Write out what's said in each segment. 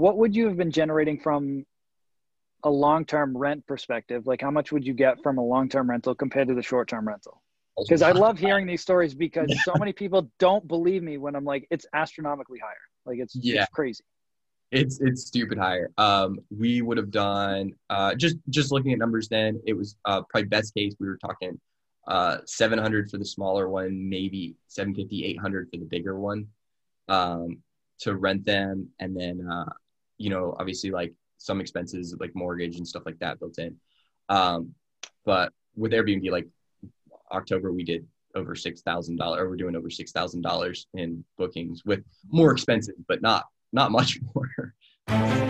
what would you have been generating from a long-term rent perspective? Like how much would you get from a long-term rental compared to the short-term rental? Because I love hearing these stories because yeah. so many people don't believe me when I'm like, it's astronomically higher. Like it's, yeah. it's crazy. It's it's stupid higher. Um, we would have done uh, just just looking at numbers. Then it was uh, probably best case. We were talking uh, 700 for the smaller one, maybe 750, 800 for the bigger one um, to rent them. And then, uh, you know, obviously like some expenses like mortgage and stuff like that built in. Um, but with Airbnb, like October, we did over $6,000 or we're doing over $6,000 in bookings with more expenses, but not, not much more.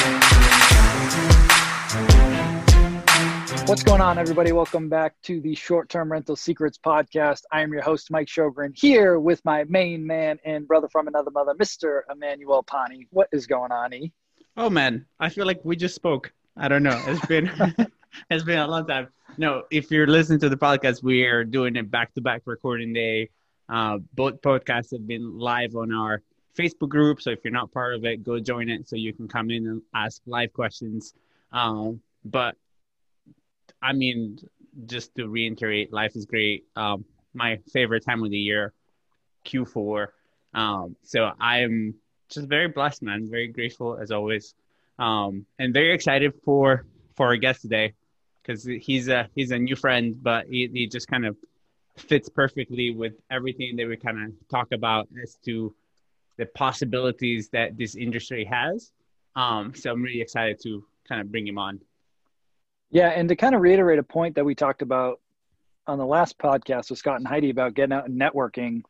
What's going on, everybody? Welcome back to the Short Term Rental Secrets podcast. I am your host, Mike Shogren, here with my main man and brother from another mother, Mr. Emmanuel Pani. What is going on, E? Oh man, I feel like we just spoke. I don't know. It's been it's been a long time. No, if you're listening to the podcast, we are doing a back to back recording day. Uh, both podcasts have been live on our Facebook group, so if you're not part of it, go join it so you can come in and ask live questions. Um, but I mean, just to reiterate, life is great. Um, my favorite time of the year, Q4. Um, so I'm just very blessed, man. Very grateful as always, um, and very excited for for our guest today because he's a he's a new friend, but he, he just kind of fits perfectly with everything that we kind of talk about as to the possibilities that this industry has. Um, so I'm really excited to kind of bring him on. Yeah, and to kind of reiterate a point that we talked about on the last podcast with Scott and Heidi about getting out and networking,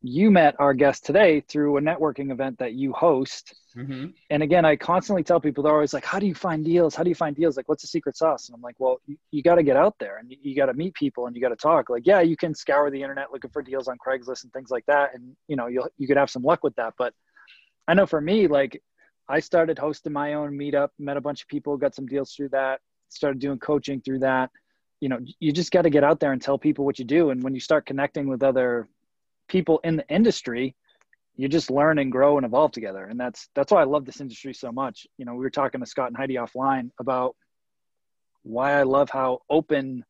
you met our guest today through a networking event that you host. Mm-hmm. And again, I constantly tell people they're always like, "How do you find deals? How do you find deals? Like, what's the secret sauce?" And I'm like, "Well, you, you got to get out there and you, you got to meet people and you got to talk. Like, yeah, you can scour the internet looking for deals on Craigslist and things like that, and you know, you you could have some luck with that. But I know for me, like, I started hosting my own meetup, met a bunch of people, got some deals through that started doing coaching through that you know you just got to get out there and tell people what you do. And when you start connecting with other people in the industry you just learn and grow and evolve together. And that's that's why i love this industry so much. You know we were talking to scott and heidi offline about why i love how open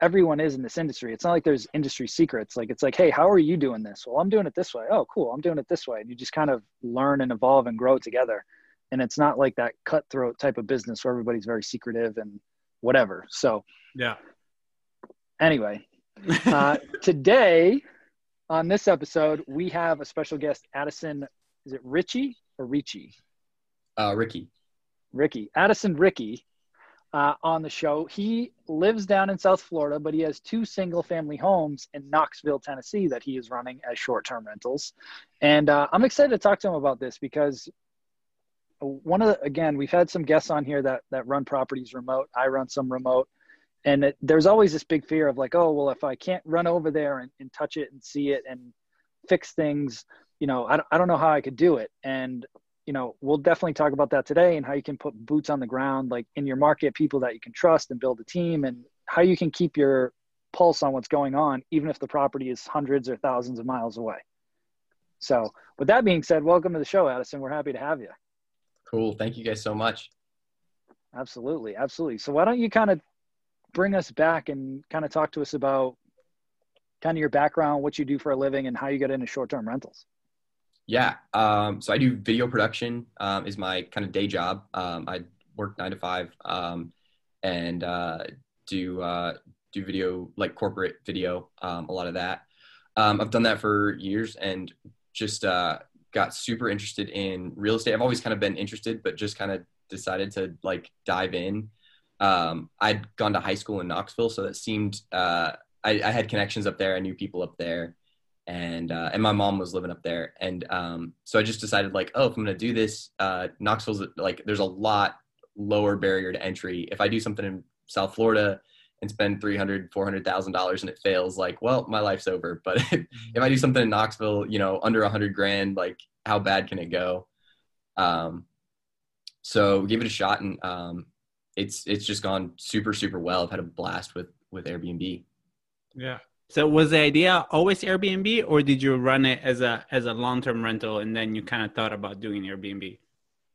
everyone is in this industry. It's not like there's industry secrets. Like it's like hey how are you doing this? Well i'm doing it this way. Oh cool. I'm doing it this way. And you just kind of learn and evolve and grow together and it's not like that cutthroat type of business where everybody's very secretive and whatever. So yeah. Anyway, uh, today on this episode we have a special guest, Addison. Is it Richie or Richie? Uh, Ricci. Ricci. Addison Ricci uh, on the show. He lives down in South Florida, but he has two single family homes in Knoxville, Tennessee that he is running as short term rentals. And uh, I'm excited to talk to him about this because one of the, again we've had some guests on here that that run properties remote. I run some remote. And it, there's always this big fear of like oh well if i can't run over there and, and touch it and see it and fix things you know I don't, I don't know how i could do it. And you know we'll definitely talk about that today and how you can put boots on the ground like in your market people that you can trust and build a team and how you can keep your pulse on what's going on even if the property is hundreds or thousands of miles away. So with that being said welcome to the show addison. We're happy to have you Cool. Thank you guys so much. Absolutely. Absolutely. So why don't you kind of bring us back and kind of talk to us about kind of your background, what you do for a living, and how you got into short-term rentals? Yeah. Um, so I do video production um, is my kind of day job. Um, I work nine to five um, and uh, do uh, do video like corporate video, um, a lot of that. Um, I've done that for years and just uh, got super interested in real estate. I've always kind of been interested, but just kind of decided to like dive in. Um, I'd gone to high school in Knoxville, so that seemed uh, I, I, had connections up there. I knew people up there, and uh, and my mom was living up there, and um, so I just decided like, oh, if I'm gonna do this, uh, Knoxville's like there's a lot lower barrier to entry. If I do something in South Florida and spend three hundred, four hundred thousand dollars and it fails, like, well, my life's over. But if, if I do something in Knoxville, you know, under a hundred grand, like, how bad can it go? Um, so give it a shot, and um, it's it's just gone super super well. I've had a blast with with Airbnb. Yeah. So was the idea always Airbnb, or did you run it as a as a long term rental, and then you kind of thought about doing Airbnb?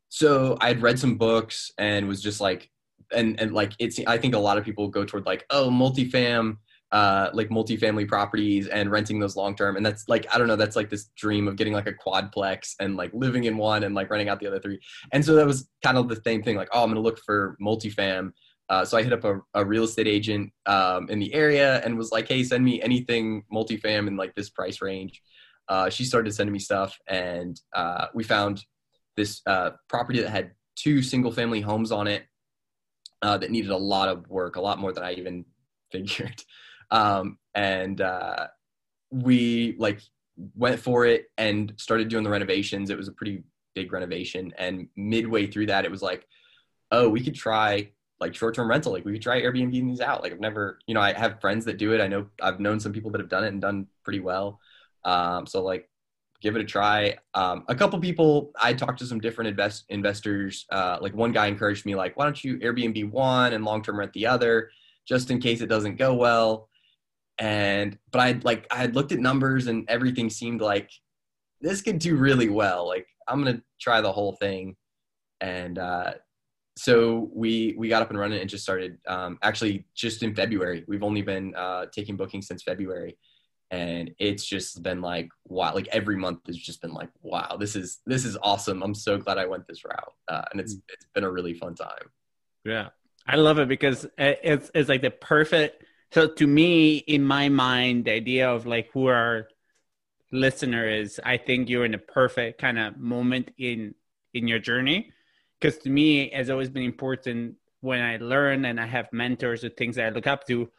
So I'd read some books and was just like, and and like it's. I think a lot of people go toward like, oh, multifam, uh, like multifamily properties and renting those long term, and that's like I don't know, that's like this dream of getting like a quadplex and like living in one and like renting out the other three. And so that was kind of the same thing. Like, oh, I'm gonna look for multifam uh, so I hit up a, a real estate agent um, in the area and was like, "Hey, send me anything multifam in like this price range." Uh, she started sending me stuff, and uh, we found this uh, property that had two single-family homes on it uh, that needed a lot of work, a lot more than I even figured. Um, and uh, we like went for it and started doing the renovations. It was a pretty big renovation, and midway through that, it was like, "Oh, we could try." like short-term rental like we could try airbnb these out like i've never you know i have friends that do it i know i've known some people that have done it and done pretty well um, so like give it a try. Um, a couple people i talked to some different invest investors uh, like one guy encouraged me like why don't you airbnb one and long-term rent the other just in case it doesn't go well? And but i like i had looked at numbers and everything seemed like this could do really well. Like i'm gonna try the whole thing. And uh, so we we got up and running and just started um, actually just in february. We've only been uh, taking bookings since february and it's just been like wow like every month has just been like wow this is this is awesome. I'm so glad i went this route uh, and it's it's been a really fun time. Yeah. I love it because it's it's like the perfect so to me in my mind the idea of like who our listener is i think you're in a perfect kind of moment in in your journey. Because to me has always been important when I learn and I have mentors or things that I look up to.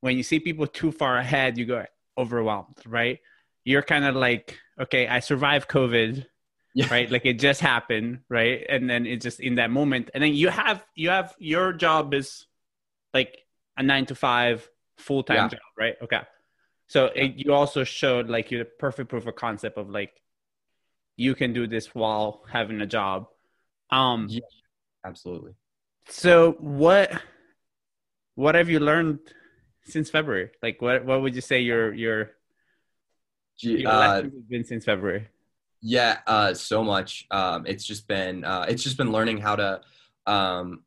When you see people too far ahead, you go overwhelmed, right? You're kind of like, okay, I survived COVID, yeah. right? Like it just happened, right? And then it's just in that moment, and then you have you have your job is like a nine to five full time yeah. job, right? Okay, so yeah. it, you also showed like you're the perfect proof of concept of like you can do this while having a job um, absolutely. So what what have you learned since February? Like what what would you say your your, your uh, been since February? Yeah, uh, so much. Um, it's just been uh, it's just been learning how to um,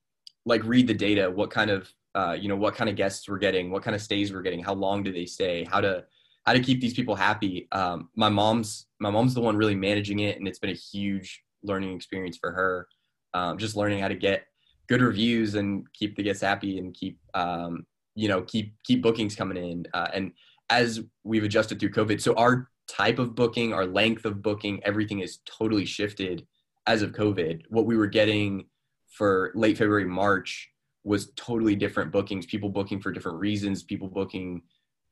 like read the data. What kind of uh, you know what kind of guests we're getting, what kind of stays we're getting, how long do they stay, how to how to keep these people happy. Um, my mom's my mom's the one really managing it, and it's been a huge learning experience for her. Um, just learning how to get good reviews and keep the guests happy and keep um, you know keep keep bookings coming in. Uh, and as we've adjusted through COVID, so our type of booking, our length of booking, everything is totally shifted as of COVID. What we were getting for late February, March was totally different bookings. People booking for different reasons. People booking,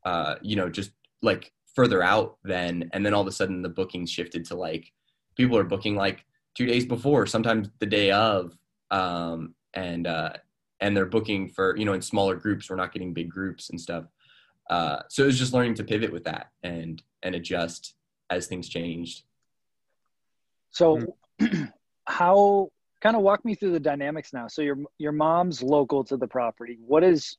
uh, you know, just like further out then, and then all of a sudden the bookings shifted to like people are booking like two days before, sometimes the day of, um, and uh, and they're booking for you know in smaller groups. We're not getting big groups and stuff. Uh, so it was just learning to pivot with that and and adjust as things changed. So, how kind of walk me through the dynamics now? So your your mom's local to the property. What is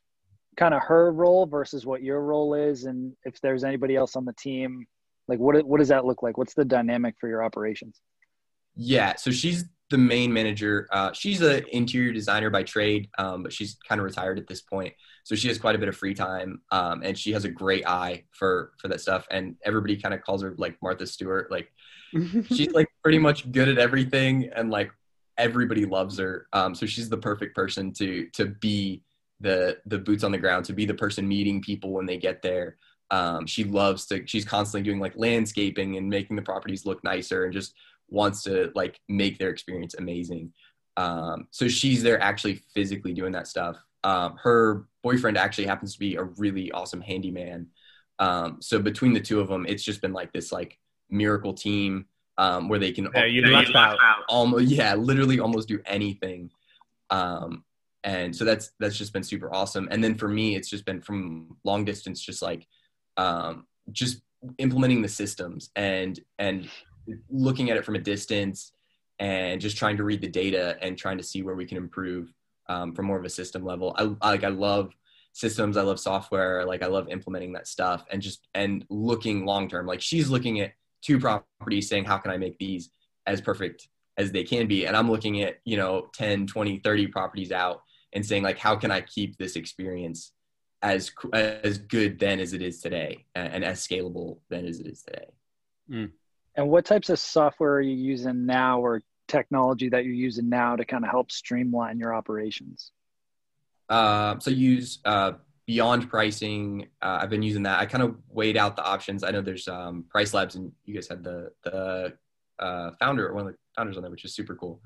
kind of her role versus what your role is, and if there's anybody else on the team, like what what does that look like? What's the dynamic for your operations? Yeah, so she's the main manager. Uh, she's an interior designer by trade, um, but she's kind of retired at this point. So she has quite a bit of free time, um, and she has a great eye for for that stuff. And everybody kind of calls her like Martha Stewart. Like she's like pretty much good at everything, and like everybody loves her. Um, so she's the perfect person to to be the the boots on the ground, to be the person meeting people when they get there. Um, she loves to. She's constantly doing like landscaping and making the properties look nicer, and just wants to like make their experience amazing. Um, so she's there actually physically doing that stuff. Um, her boyfriend actually happens to be a really awesome handyman. Um, so between the two of them, it's just been like this like miracle team um, where they can yeah, you left out. almost yeah literally almost do anything. Um, and so that's that's just been super awesome. And then for me, it's just been from long distance, just like um, just implementing the systems and and looking at it from a distance and just trying to read the data and trying to see where we can improve um, from more of a system level. I like I love systems. I love software. Like I love implementing that stuff and just and looking long term. Like she's looking at two properties saying how can I make these as perfect as they can be and I'm looking at, you know, 10, 20, 30 properties out and saying like how can I keep this experience as as good then as it is today and, and as scalable then as it is today. Mm. And what types of software are you using now or technology that you're using now to kind of help streamline your operations? Uh, so use uh, beyond pricing. Uh, I've been using that. I kind of weighed out the options. I know there's um, Price Labs, and you guys had the the uh, founder, one of the founders on there, which is super cool.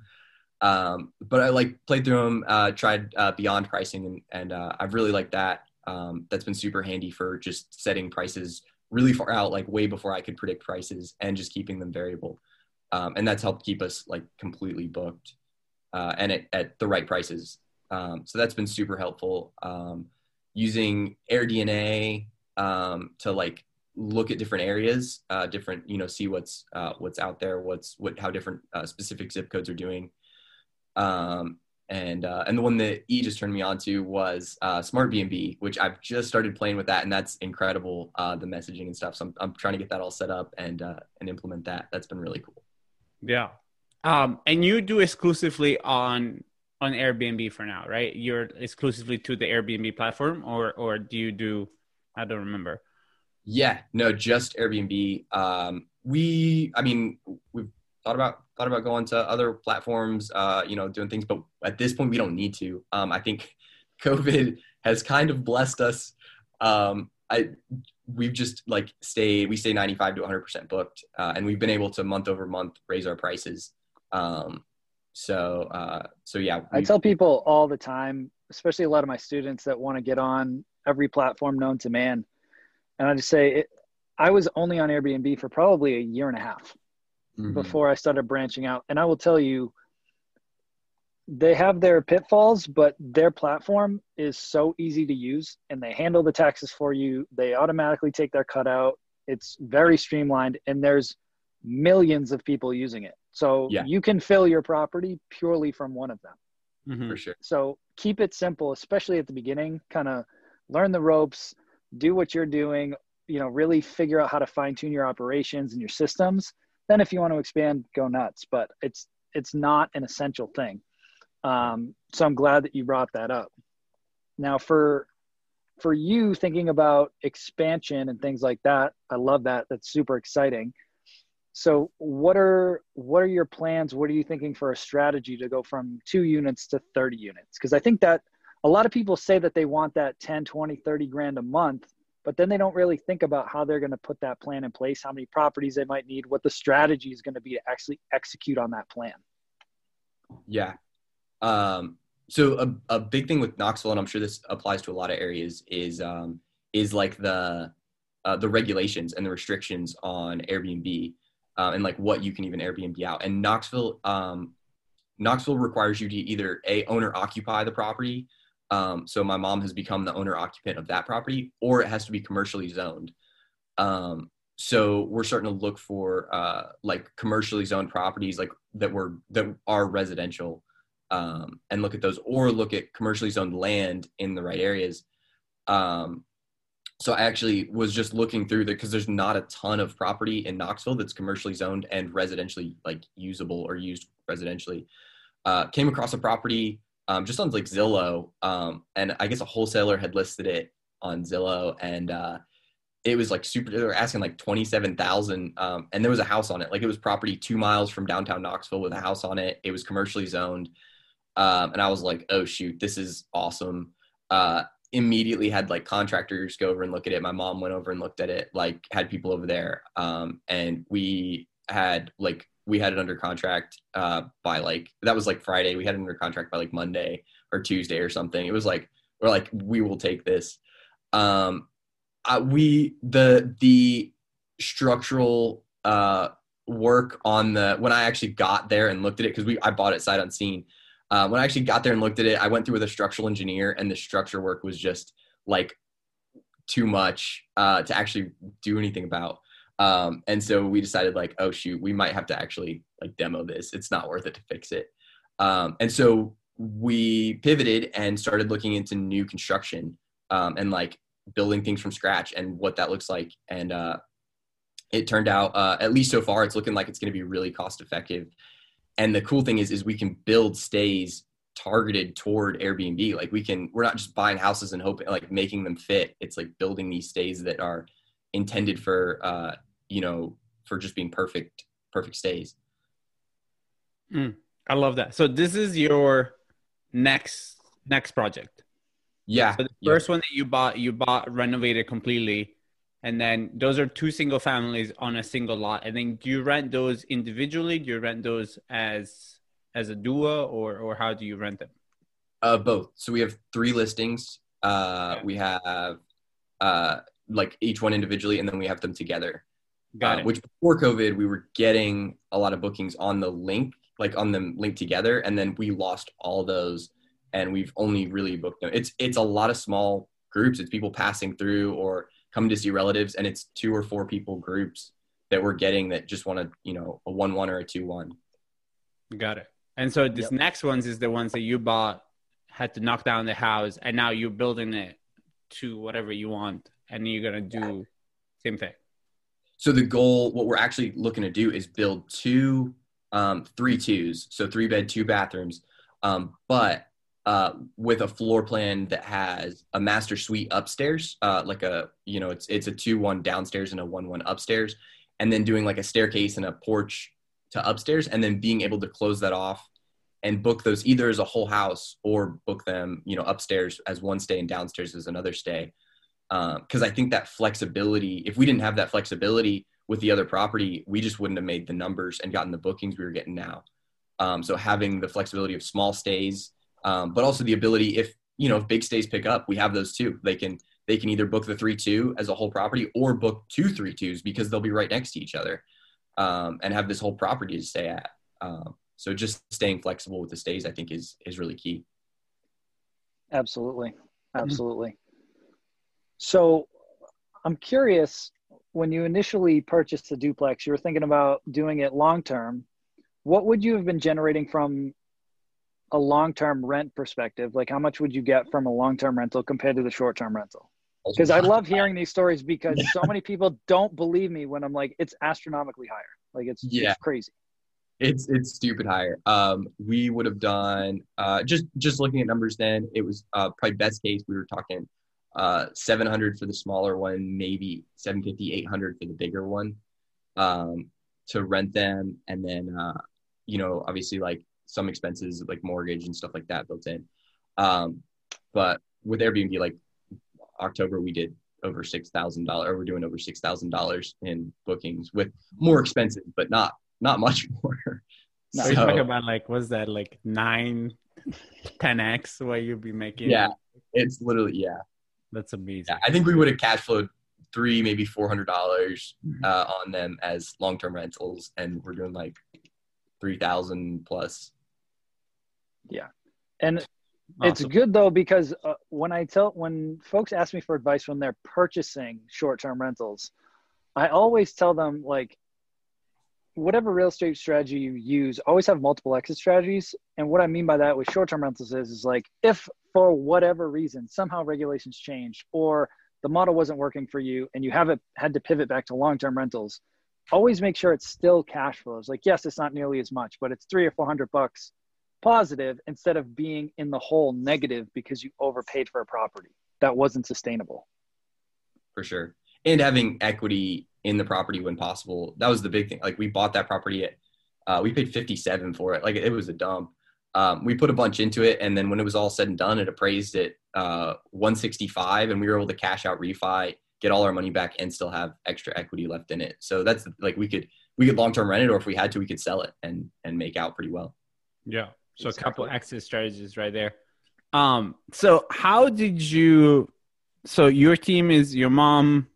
Um, but I like played through them, uh, tried uh, beyond pricing, and, and I've really liked that. Um, that's been super handy for just setting prices really far out, like way before I could predict prices, and just keeping them variable. Um, and that's helped keep us like completely booked uh, and at, at, the right prices. Um, so that's been super helpful. Um, using AirDNA um, to like look at different areas, uh, different you know see what's uh, what's out there, what's what how different uh, specific zip codes are doing. Um, and uh, and the one that E just turned me on to was uh, Smart BNB, which I've just started playing with that, and that's incredible. Uh, the messaging and stuff. So I'm, I'm trying to get that all set up and uh, and implement that. That's been really cool. Yeah, um, and you do exclusively on on Airbnb for now, right? You're exclusively to the Airbnb platform, or or do you do? I don't remember. Yeah, no, just Airbnb. Um, we, I mean, we've thought about thought about going to other platforms, uh, you know, doing things, but at this point, we don't need to. Um, I think COVID has kind of blessed us. Um, I we've just like stayed we stay 95 to 100 percent booked, uh, and we've been able to month over month raise our prices. Um, so uh, so yeah, I tell people all the time, especially a lot of my students that want to get on every platform known to man, and I just say it, I was only on Airbnb for probably a year and a half mm-hmm. before I started branching out. And I will tell you, they have their pitfalls, but their platform is so easy to use and they handle the taxes for you. They automatically take their cut out. It's very streamlined and there's millions of people using it. So yeah. you can fill your property purely from one of them. Mm-hmm. For sure. So keep it simple, especially at the beginning, kind of learn the ropes, do what you're doing, you know, really figure out how to fine tune your operations and your systems then if you want to expand, go nuts. But it's it's not an essential thing. Um, so I'm glad that you brought that up. Now for for you thinking about expansion and things like that, I love that. That's super exciting. So what are what are your plans? What are you thinking for a strategy to go from two units to 30 units? Because I think that a lot of people say that they want that 10, 20, 30 grand a month but then they don't really think about how they're going to put that plan in place, how many properties they might need, what the strategy is going to be to actually execute on that plan. Yeah. Um, so a, a big thing with Knoxville, and I'm sure this applies to a lot of areas, is um, is like the uh, the regulations and the restrictions on Airbnb uh, and like what you can even Airbnb out. And Knoxville, um, Knoxville requires you to either a owner occupy the property um, so my mom has become the owner occupant of that property, or it has to be commercially zoned. Um, so we're starting to look for uh, like commercially zoned properties like that were that are residential, um, and look at those, or look at commercially zoned land in the right areas. Um, so I actually was just looking through there because there's not a ton of property in Knoxville that's commercially zoned and residentially like usable or used residentially. Uh, came across a property um, just on like Zillow, um, and I guess a wholesaler had listed it on Zillow, and uh, it was like super. They were asking like twenty seven thousand, um, and there was a house on it. Like it was property two miles from downtown Knoxville with a house on it. It was commercially zoned, um, and I was like, oh shoot, this is awesome. Uh, immediately had like contractors go over and look at it. My mom went over and looked at it. Like had people over there, um, and we had like we had it under contract uh, by like that was like Friday. We had it under contract by like Monday or Tuesday or something. It was like we're like we will take this. Um, uh, we the the structural uh, work on the when I actually got there and looked at it because we I bought it sight unseen. Uh, when I actually got there and looked at it, I went through with a structural engineer, and the structure work was just like too much uh, to actually do anything about. Um, and so we decided like, oh shoot, we might have to actually like demo this. It's not worth it to fix it. Um, and so we pivoted and started looking into new construction um, and like building things from scratch and what that looks like. And uh, it turned out, uh, at least so far, it's looking like it's going to be really cost effective. And the cool thing is, is we can build stays targeted toward Airbnb. Like we can, we're not just buying houses and hoping, like making them fit. It's like building these stays that are intended for, uh, you know, for just being perfect, perfect stays. Mm, I love that. So this is your next next project. Yeah. So the first yeah. one that you bought, you bought renovated completely, and then those are two single families on a single lot. And then do you rent those individually? Do you rent those as as a duo, or or how do you rent them? Uh, both. So we have three listings. Uh, yeah. we have uh like each one individually, and then we have them together. Got uh, it. Which before COVID, we were getting a lot of bookings on the link, like on them linked together, and then we lost all those, and we've only really booked them. It's it's a lot of small groups. It's people passing through or coming to see relatives, and it's two or four people groups that we're getting that just want to, you know, a one one or a two one. Got it. And so this yep. next ones is the ones that you bought, had to knock down the house, and now you're building it to whatever you want, and you're gonna do same thing. So the goal, what we're actually looking to do, is build two um, three twos, so three bed, two bathrooms, um, but uh, with a floor plan that has a master suite upstairs, uh, like a you know it's it's a two one downstairs and a one one upstairs, and then doing like a staircase and a porch to upstairs, and then being able to close that off and book those either as a whole house or book them you know upstairs as one stay and downstairs as another stay because um, I think that flexibility, if we didn't have that flexibility with the other property, we just wouldn't have made the numbers and gotten the bookings we were getting now. Um, so having the flexibility of small stays, um, but also the ability, if you know, if big stays pick up, we have those too. They can they can either book the three two as a whole property or book two three twos because they'll be right next to each other, um, and have this whole property to stay at. Um, so just staying flexible with the stays, I think, is is really key. Absolutely, absolutely. So I'm curious when you initially purchased the duplex, you were thinking about doing it long term. What would you have been generating from a long term rent perspective? Like, how much would you get from a long term rental compared to the short term rental? Because I love hearing these stories because so many people don't believe me when I'm like, it's astronomically higher. Like, it's, yeah. It's crazy. It's it's stupid higher. Um, we would have done uh, just just looking at numbers. Then it was uh, probably best case. We were talking uh, 700 for the smaller one, maybe 750, 800 for the bigger one um, to rent them. And then, uh, you know, obviously like some expenses like mortgage and stuff like that built in. Um, but with Airbnb, like October, we did over $6,000 or we're doing over $6,000 in bookings with more expenses, but not, not much more. No, so, talking about like, was that like nine, 10x what you'd be making? Yeah. It's literally, yeah. That's amazing. Yeah, I think we would have cash flowed three, maybe four hundred dollars mm-hmm. uh, on them as long term rentals, and we're doing like three thousand plus. Yeah, and awesome. it's good though because uh, when I tell when folks ask me for advice when they're purchasing short term rentals, I always tell them like whatever real estate strategy you use, always have multiple exit strategies. And what I mean by that with short term rentals is, is like if for whatever reason somehow regulations changed or the model wasn't working for you and you haven't had to pivot back to long term rentals, always make sure it's still cash flows. Like, yes, it's not nearly as much, but it's three or 400 bucks positive instead of being in the hole negative because you overpaid for a property that wasn't sustainable. For sure. And having equity in the property when possible. That was the big thing. Like we bought that property at, uh, we paid 57 for it. Like it was a dump. Um, we put a bunch into it. And then when it was all said and done, it appraised at uh, 165 and we were able to cash out refi, get all our money back and still have extra equity left in it. So that's like, we could, we could long-term rent it, or if we had to, we could sell it and, and make out pretty well. Yeah. So exactly. a couple exit strategies right there. Um, so how did you so your team is your mom,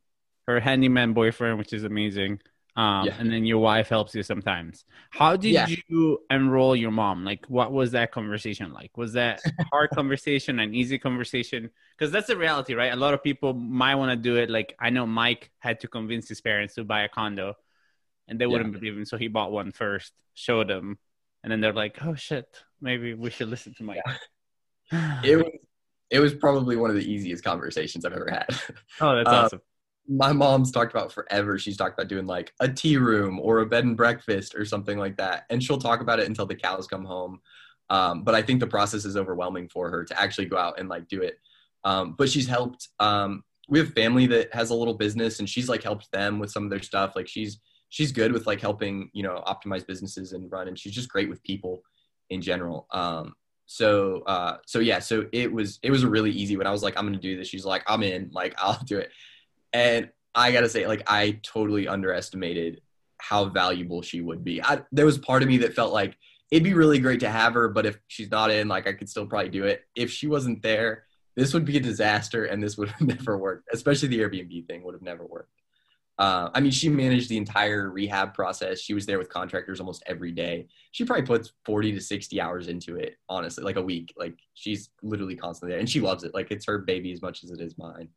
her handyman boyfriend, which is amazing. Um, yeah. and then your wife helps you sometimes. How did yeah. you enroll your mom? Like, what was that conversation like? Was that hard conversation, an easy conversation? Because that's the reality, right? A lot of people might want to do it. Like, I know Mike had to convince his parents to buy a condo, and they wouldn't believe him, so he bought one first, showed them, and then they're like, "Oh shit, maybe we should listen to Mike." it was it was probably one of the easiest conversations I've ever had. Oh, that's uh, awesome. My mom's talked about forever. She's talked about doing like a tea room or a bed and breakfast or something like that, and she'll talk about it until the cows come home. Um, but I think the process is overwhelming for her to actually go out and like do it. Um, but she's helped. Um, we have family that has a little business, and she's like helped them with some of their stuff. Like she's she's good with like helping you know optimize businesses and run, and she's just great with people in general. Um, so uh so yeah so it was it was a really easy when i was like i'm gonna do this she's like i'm in like i'll do it and i gotta say like i totally underestimated how valuable she would be I, there was part of me that felt like it'd be really great to have her but if she's not in like i could still probably do it if she wasn't there this would be a disaster and this would have never worked especially the airbnb thing would have never worked uh, I mean, she managed the entire rehab process. She was there with contractors almost every day. She probably puts 40 to 60 hours into it, honestly, like a week. Like she's literally constantly there and she loves it. Like it's her baby as much as it is mine.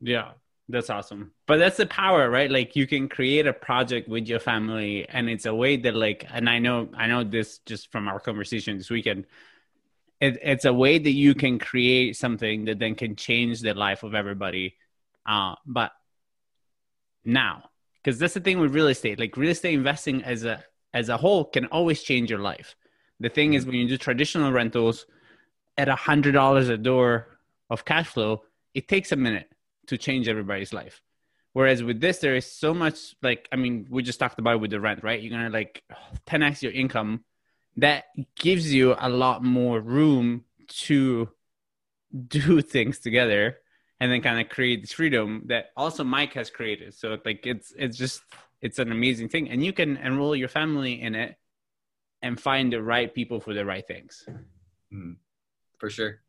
Yeah, that's awesome. But that's the power, right? Like you can create a project with your family and it's a way that like, and I know, I know this just from our conversation this weekend, it, it's a way that you can create something that then can change the life of everybody. Uh, but now because that's the thing with real estate like real estate investing as a as a whole can always change your life the thing is when you do traditional rentals at a hundred dollars a door of cash flow it takes a minute to change everybody's life whereas with this there is so much like i mean we just talked about with the rent right you're gonna like 10x your income that gives you a lot more room to do things together and then kind of create this freedom that also Mike has created. So like it's it's just it's an amazing thing, and you can enroll your family in it and find the right people for the right things. Mm, for sure.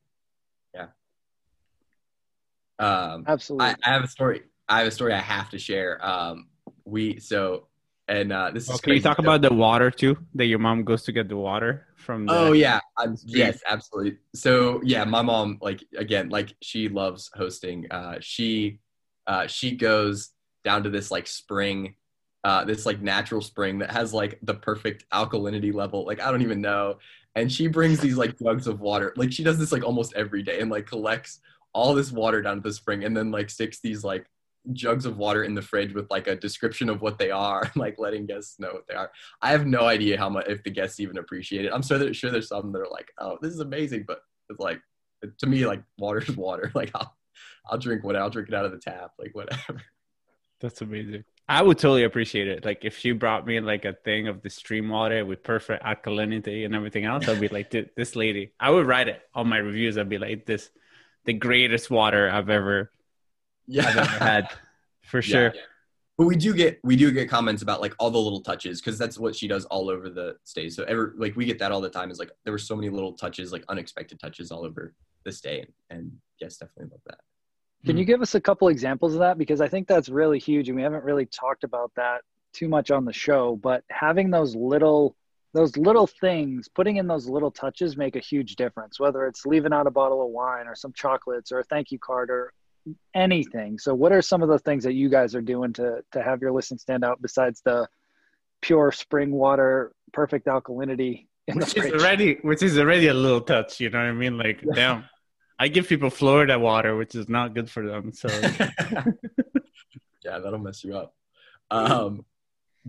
Yeah. Um, Absolutely. I, I, have a story. I have a story I have to share. Um, we so and uh, this is. Can you talk about the water too? That your mom goes to get the water from. The- oh yeah, I'm, yes, absolutely. So yeah, my mom like again like she loves hosting. Uh, she uh, she goes down to this like spring, uh, this like natural spring that has like the perfect alkalinity level. Like I don't even know, and she brings these like jugs of water. Like she does this like almost every day and like collects all this water down to the spring and then like sticks these like jugs of water in the fridge with like a description of what they are, like letting guests know what they are. I have no idea how much if the guests even appreciate it. I'm sure that sure there's some that are like, oh, this is amazing, but it's like to me like water is water. Like I'll I'll drink what I'll drink it out of the tap, like whatever. That's amazing. I would totally appreciate it. Like if she brought me like a thing of the stream water with perfect alkalinity and everything else, I'd be like, this lady. I would write it on my reviews. I'd be like, this, the greatest water I've ever yeah. I've ever had, for sure. Yeah. But we do get we do get comments about like all the little touches because that's what she does all over the stage. So ever like we get that all the time. Is like there were so many little touches, like unexpected touches all over the stay, and yes, definitely love that. Can you give us a couple examples of that? Because I think that's really huge, and we haven't really talked about that too much on the show. But having those little those little things, putting in those little touches, make a huge difference. Whether it's leaving out a bottle of wine or some chocolates or a thank you card or anything. So, what are some of the things that you guys are doing to to have your listing stand out besides the pure spring water, perfect alkalinity? which is already, which is already a little touch. You know what I mean? Like, yeah. damn, I give people Florida water, which is not good for them. So, yeah, that'll mess you up. Um,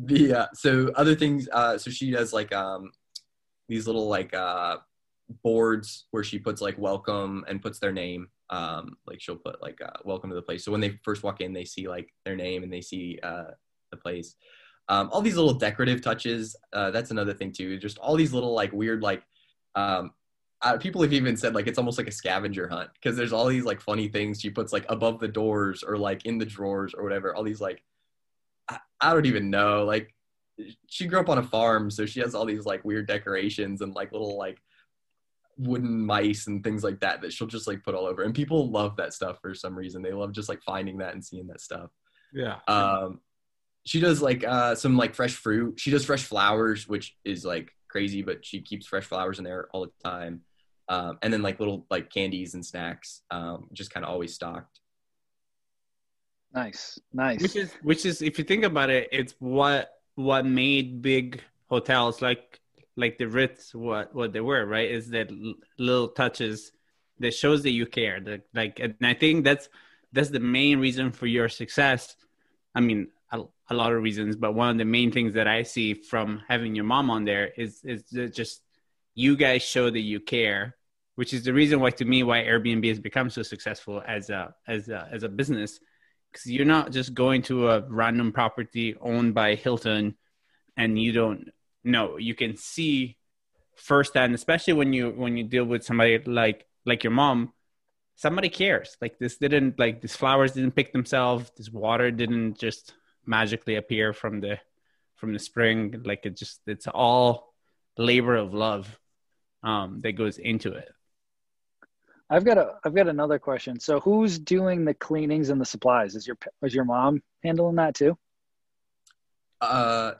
the uh, so other things. Uh, so she does like um these little like uh boards where she puts like welcome and puts their name um, like she'll put like uh, welcome to the place so when they first walk in they see like their name and they see uh, the place um, all these little decorative touches uh, that's another thing too just all these little like weird like um, uh, people have even said like it's almost like a scavenger hunt because there's all these like funny things she puts like above the doors or like in the drawers or whatever all these like I, I don't even know like she grew up on a farm so she has all these like weird decorations and like little like wooden mice and things like that that she'll just like put all over. And people love that stuff for some reason. They love just like finding that and seeing that stuff. Yeah. Um, she does like uh, some like fresh fruit. She does fresh flowers, which is like crazy, but she keeps fresh flowers in there all the time. Um, and then like little like candies and snacks, um, just kind of always stocked. Nice, nice. Which is which is if you think about it, it's what what made big hotels like like the Ritz what what they were, right? Is that l- little touches that shows that you care. That like, and I think that's that's the main reason for your success. I mean, a, a lot of reasons, but one of the main things that I see from having your mom on there is is just you guys show that you care, which is the reason why to me why Airbnb has become so successful as a as a as a business because you're not just going to a random property owned by Hilton and you don't know. You can see firsthand, especially when you when you deal with somebody like like your mom. Somebody cares. Like this didn't like these flowers didn't pick themselves. This water didn't just magically appear from the from the spring. Like it just it's all labor of love um, that goes into it. I've got a I've got another question. So who's doing the cleanings and the supplies? Is your is your mom handling that too? Uh,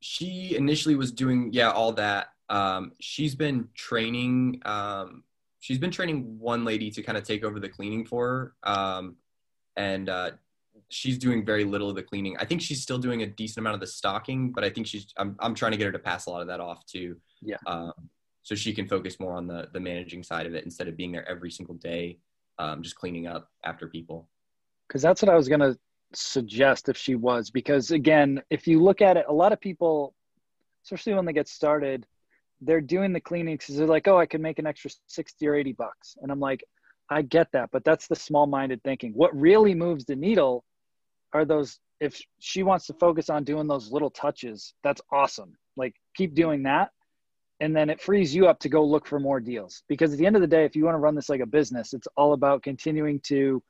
she initially was doing yeah all that. Um, she's been training. Um, she's been training one lady to kind of take over the cleaning for her. Um, and uh, she's doing very little of the cleaning. I think she's still doing a decent amount of the stocking, but I think she's I'm I'm trying to get her to pass a lot of that off too. Yeah. Um, so she can focus more on the the managing side of it instead of being there every single day, um, just cleaning up after people. Because that's what I was gonna suggest if she was. Because again, if you look at it, a lot of people, especially when they get started, they're doing the cleaning because they're like, oh, I can make an extra sixty or eighty bucks, and I'm like, I get that, but that's the small-minded thinking. What really moves the needle are those. If she wants to focus on doing those little touches, that's awesome. Like keep doing that and then it frees you up to go look for more deals. Because at the end of the day if you want to run this like a business it's all about continuing to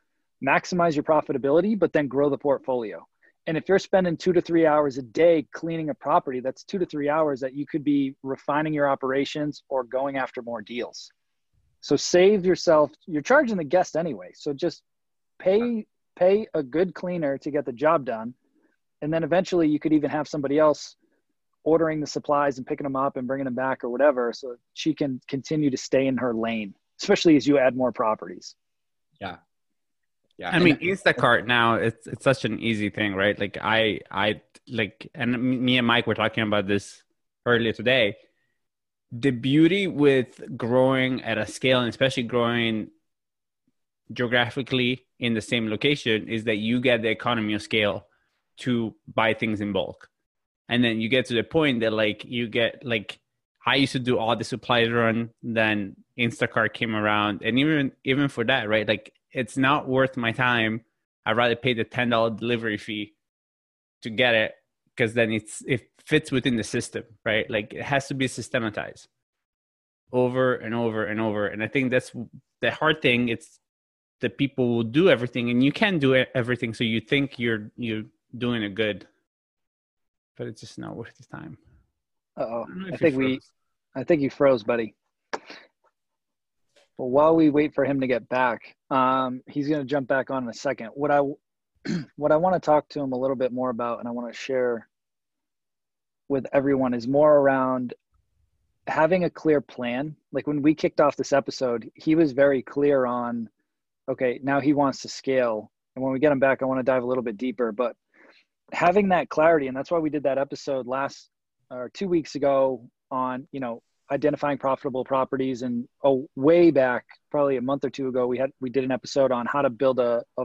maximize your profitability but then grow the portfolio. And if you're spending two to three hours a day cleaning a property that's two to three hours that you could be refining your operations or going after more deals. So save yourself you're charging the guest anyway so just pay pay a good cleaner to get the job done and then eventually you could even have somebody else ordering the supplies and picking them up and bringing them back or whatever so she can continue to stay in her lane especially as you add more properties. Yeah. Yeah i mean instacart now it's it's such an easy thing right? Like i i like and me and mike were talking about this earlier today. The beauty with growing at a scale and especially growing geographically in the same location is that you get the economy of scale to buy things in bulk and then you get to the point that like you get like I used to do all the supplies run, then Instacart came around, and even even for that, right? Like it's not worth my time. I'd rather pay the ten dollar delivery fee to get it because then it's it fits within the system, right? Like it has to be systematized over and over and over. And I think that's the hard thing. It's that people will do everything, and you can do everything, so you think you're you're doing a good but it's just not worth the time. oh I, I think we, I think you froze, buddy. But while we wait for him to get back, um, he's going to jump back on in a second. What I, what I want to talk to him a little bit more about, and I want to share with everyone, is more around having a clear plan. Like when we kicked off this episode, he was very clear on, okay, now he wants to scale. And when we get him back, I want to dive a little bit deeper. But having that clarity and that's why we did that episode last or two weeks ago on you know identifying profitable properties. And oh way back probably a month or two ago we had we did an episode on how to build a, a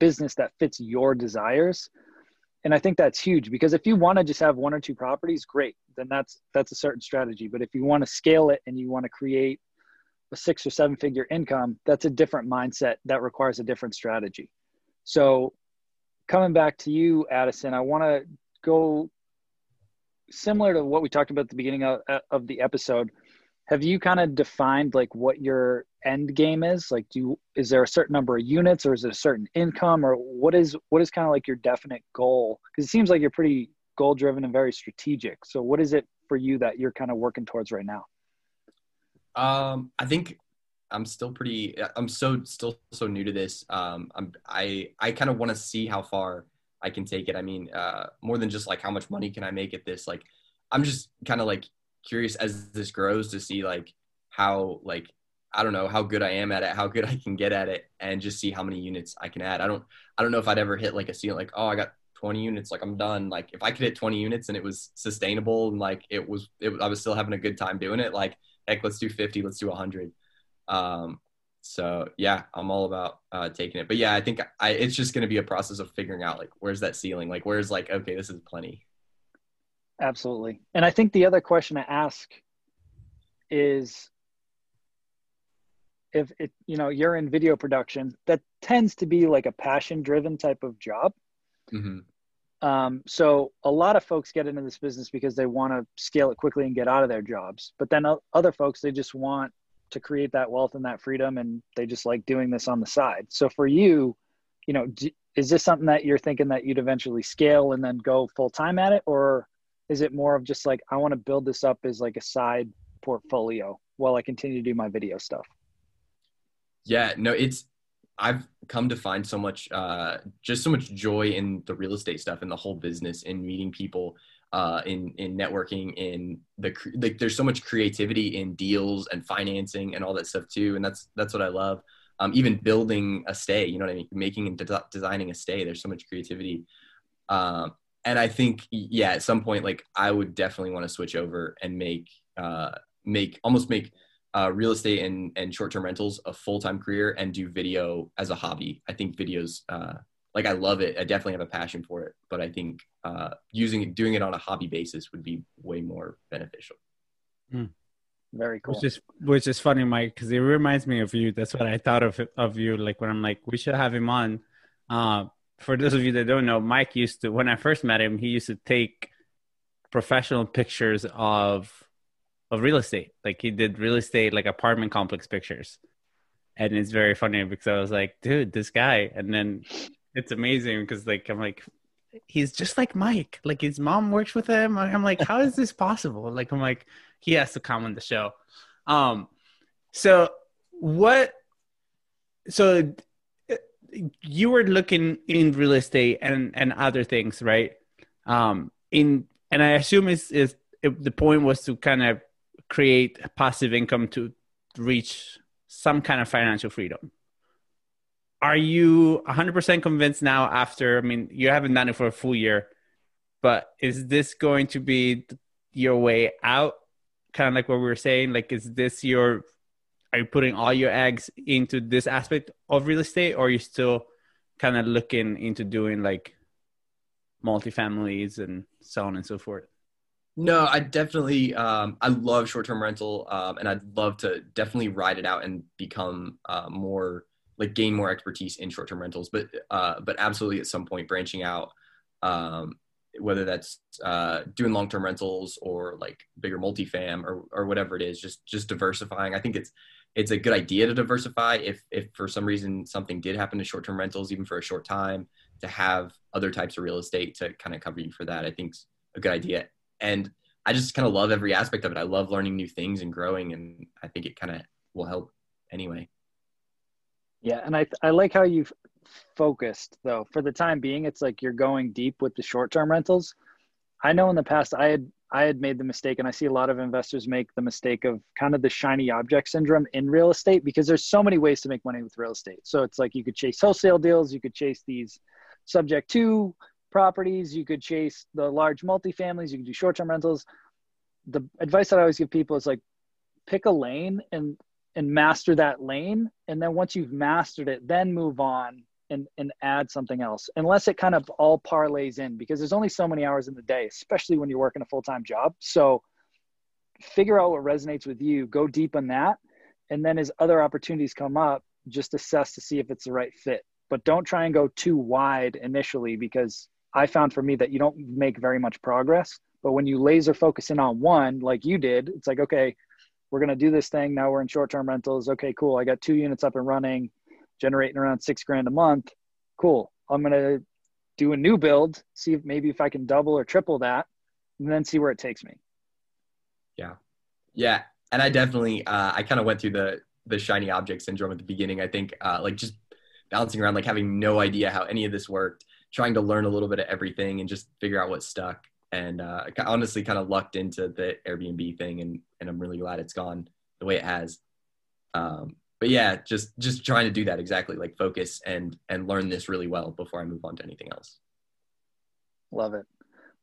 business that fits your desires. And i think that's huge because if you want to just have one or two properties great then that's that's a certain strategy. But if you want to scale it and you want to create a six or seven figure income that's a different mindset that requires a different strategy. So coming back to you, Addison, I want to go similar to what we talked about at the beginning of, of the episode. Have you kind of defined like what your end game is? Like, do you, is there a certain number of units, or is it a certain income, or what is what is kind of like your definite goal? Because it seems like you're pretty goal driven and very strategic. So, what is it for you that you're kind of working towards right now? Um, I think I'm still pretty. I'm so still so new to this. Um, I'm I I kind of want to see how far I can take it. I mean, uh, more than just like how much money can I make at this. Like, I'm just kind of like curious as this grows to see like how like I don't know how good I am at it, how good I can get at it, and just see how many units I can add. I don't I don't know if I'd ever hit like a ceiling like oh I got 20 units like I'm done. Like if I could hit 20 units and it was sustainable and like it was it, I was still having a good time doing it. Like heck, let's do 50, let's do 100. Um, so yeah, I'm all about uh, taking it. But yeah, I think I, it's just going to be a process of figuring out like where's that ceiling, like where's like okay, this is plenty. Absolutely, and I think the other question to ask is if it you know you're in video production that tends to be like a passion driven type of job mm-hmm. um, so a lot of folks get into this business because they want to scale it quickly and get out of their jobs but then other folks they just want to create that wealth and that freedom and they just like doing this on the side. So for you you know do, is this something that you're thinking that you'd eventually scale and then go full time at it? Or is it more of just like i want to build this up as like a side portfolio while i continue to do my video stuff? Yeah no it's i've come to find so much uh just so much joy in the real estate stuff and the whole business in meeting people uh, in in networking, in the like. There's so much creativity in deals and financing and all that stuff too, and that's that's what I love. Um, even building a stay, you know what I mean, making and de- designing a stay. There's so much creativity, um, and I think yeah, at some point, like I would definitely want to switch over and make uh, make almost make uh, real estate and, and short-term rentals a full-time career and do video as a hobby. I think videos uh, like I love it. I definitely have a passion for it, but I think uh, using it, doing it on a hobby basis would be way more beneficial. Mm. Very cool. Which is which is funny, Mike, because it reminds me of you. That's what I thought of of you. Like when I'm like, we should have him on. Uh, for those of you that don't know, Mike used to when I first met him, he used to take professional pictures of of real estate. Like he did real estate, like apartment complex pictures. And it's very funny because I was like, dude, this guy. And then it's amazing because like I'm like he's just like Mike. Like his mom works with him. I'm like, how is this possible? Like I'm like, he has to come on the show. Um, so what? So you were looking in real estate and and other things, right? Um, in and I assume is is the point was to kind of create passive income to reach some kind of financial freedom. Are you 100% convinced now after i mean you haven't done it for a full year but is this going to be your way out? Kind of like what we were saying like is this your are you putting all your eggs into this aspect of real estate or are you still kind of looking into doing like multifamilies and so on and so forth no, I definitely um, I love short term rental, um, and I'd love to definitely ride it out and become uh, more like gain more expertise in short-term rentals but uh, but absolutely at some point branching out um, whether that's uh, doing long-term rentals or like bigger multifam or, or whatever it is just just diversifying. I think it's it's a good idea to diversify if if for some reason something did happen to short-term rentals even for a short time to have other types of real estate to kind of cover you for that i think's a good idea and i just kind of love every aspect of it i love learning new things and growing and i think it kind of will help anyway yeah, and I I like how you've focused though. For the time being, it's like you're going deep with the short-term rentals. I know in the past I had I had made the mistake, and I see a lot of investors make the mistake of kind of the shiny object syndrome in real estate because there's so many ways to make money with real estate. So it's like you could chase wholesale deals, you could chase these subject to properties, you could chase the large multifamilies, you could do short-term rentals. The advice that I always give people is like pick a lane and and master that lane. And then once you've mastered it then move on and and add something else unless it kind of all parlays in because there's only so many hours in the day especially when you're working a full-time job. So figure out what resonates with you go deep on that. And then as other opportunities come up just assess to see if it's the right fit. But don't try and go too wide initially because i found for me that you don't make very much progress but when you laser focus in on one like you did it's like okay we're going to do this thing. Now we're in short term rentals. Okay, cool. I got two units up and running, generating around six grand a month. Cool. I'm going to do a new build, see if maybe if I can double or triple that, and then see where it takes me. Yeah. Yeah. and I definitely uh, I kind of went through the the shiny object syndrome at the beginning. I think uh, like just bouncing around, like having no idea how any of this worked, trying to learn a little bit of everything and just figure out what stuck. And uh, honestly, kind of lucked into the Airbnb thing, and and I'm really glad it's gone the way it has. Um, but yeah, just just trying to do that exactly, like focus and and learn this really well before I move on to anything else. Love it.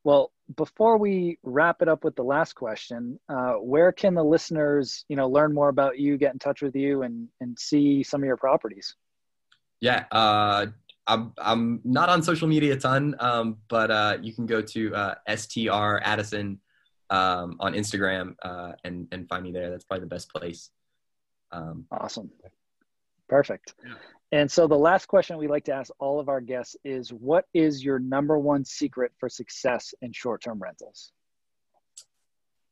Well, before we wrap it up with the last question, uh, where can the listeners, you know, learn more about you, get in touch with you, and and see some of your properties? Yeah, uh, I'm I'm not on social media a ton, um, but uh, you can go to uh, str Addison um, on Instagram uh, and and find me there. That's probably the best place. Um, awesome, perfect. And so the last question we like to ask all of our guests is what is your number one secret for success in short-term rentals?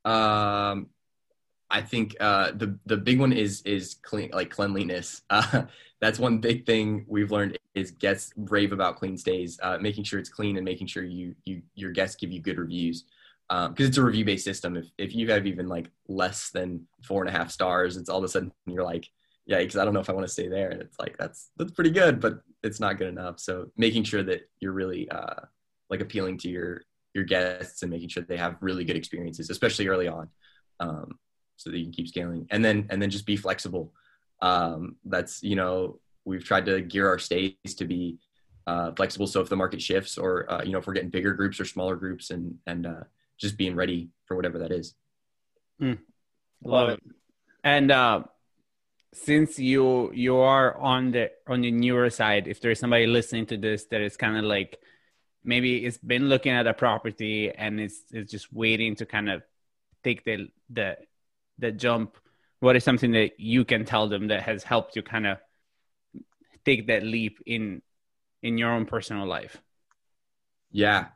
Um I think uh, the the big one is is clean like cleanliness. Uh, that's one big thing we've learned is guests rave about clean stays, uh, making sure it's clean and making sure you you your guests give you good reviews because um, it's a review based system. If if you have even like less than four and a half stars, it's all of a sudden you're like, yeah, because I don't know if I want to stay there. And it's like, that's, that's pretty good, but it's not good enough. So making sure that you're really uh, like appealing to your, your guests and making sure they have really good experiences, especially early on. Um, so that you can keep scaling and then, and then just be flexible. Um, that's, you know, we've tried to gear our stays to be uh, flexible. So if the market shifts or, uh, you know, if we're getting bigger groups or smaller groups and, and uh, just being ready for whatever that is. Mm. Love it. And, uh, since you you are on the on the newer side if there's somebody listening to this that is kind of like maybe it's been looking at a property and it's it's just waiting to kind of take the the the jump what is something that you can tell them that has helped you kind of take that leap in in your own personal life yeah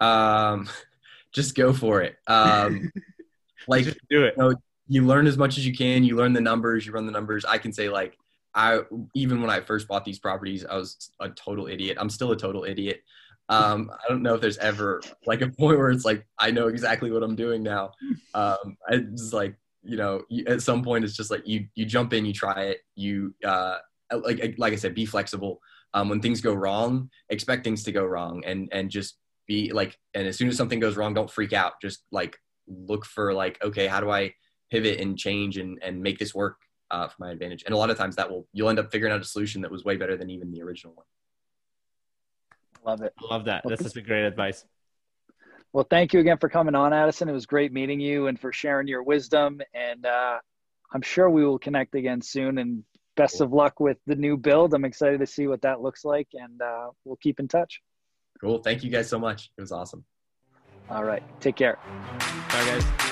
um just go for it um like just do it you know, you learn as much as you can. You learn the numbers. You run the numbers. I can say like I even when I first bought these properties, I was a total idiot. I'm still a total idiot. Um, I don't know if there's ever like a point where it's like I know exactly what I'm doing now. Um, it's like you know at some point it's just like you you jump in, you try it. You uh, like like I said, be flexible. Um, when things go wrong, expect things to go wrong, and and just be like. And as soon as something goes wrong, don't freak out. Just like look for like okay, how do I pivot and change and, and make this work uh, for my advantage. And a lot of times that will, you'll end up figuring out a solution that was way better than even the original one. Love it. I love that. this such a great advice. Well, thank you again for coming on, Addison. It was great meeting you and for sharing your wisdom. And uh, I'm sure we will connect again soon. And best cool. of luck with the new build. I'm excited to see what that looks like, and uh, we'll keep in touch. Cool. Thank you guys so much. It was awesome. All right. Take care. Bye, guys.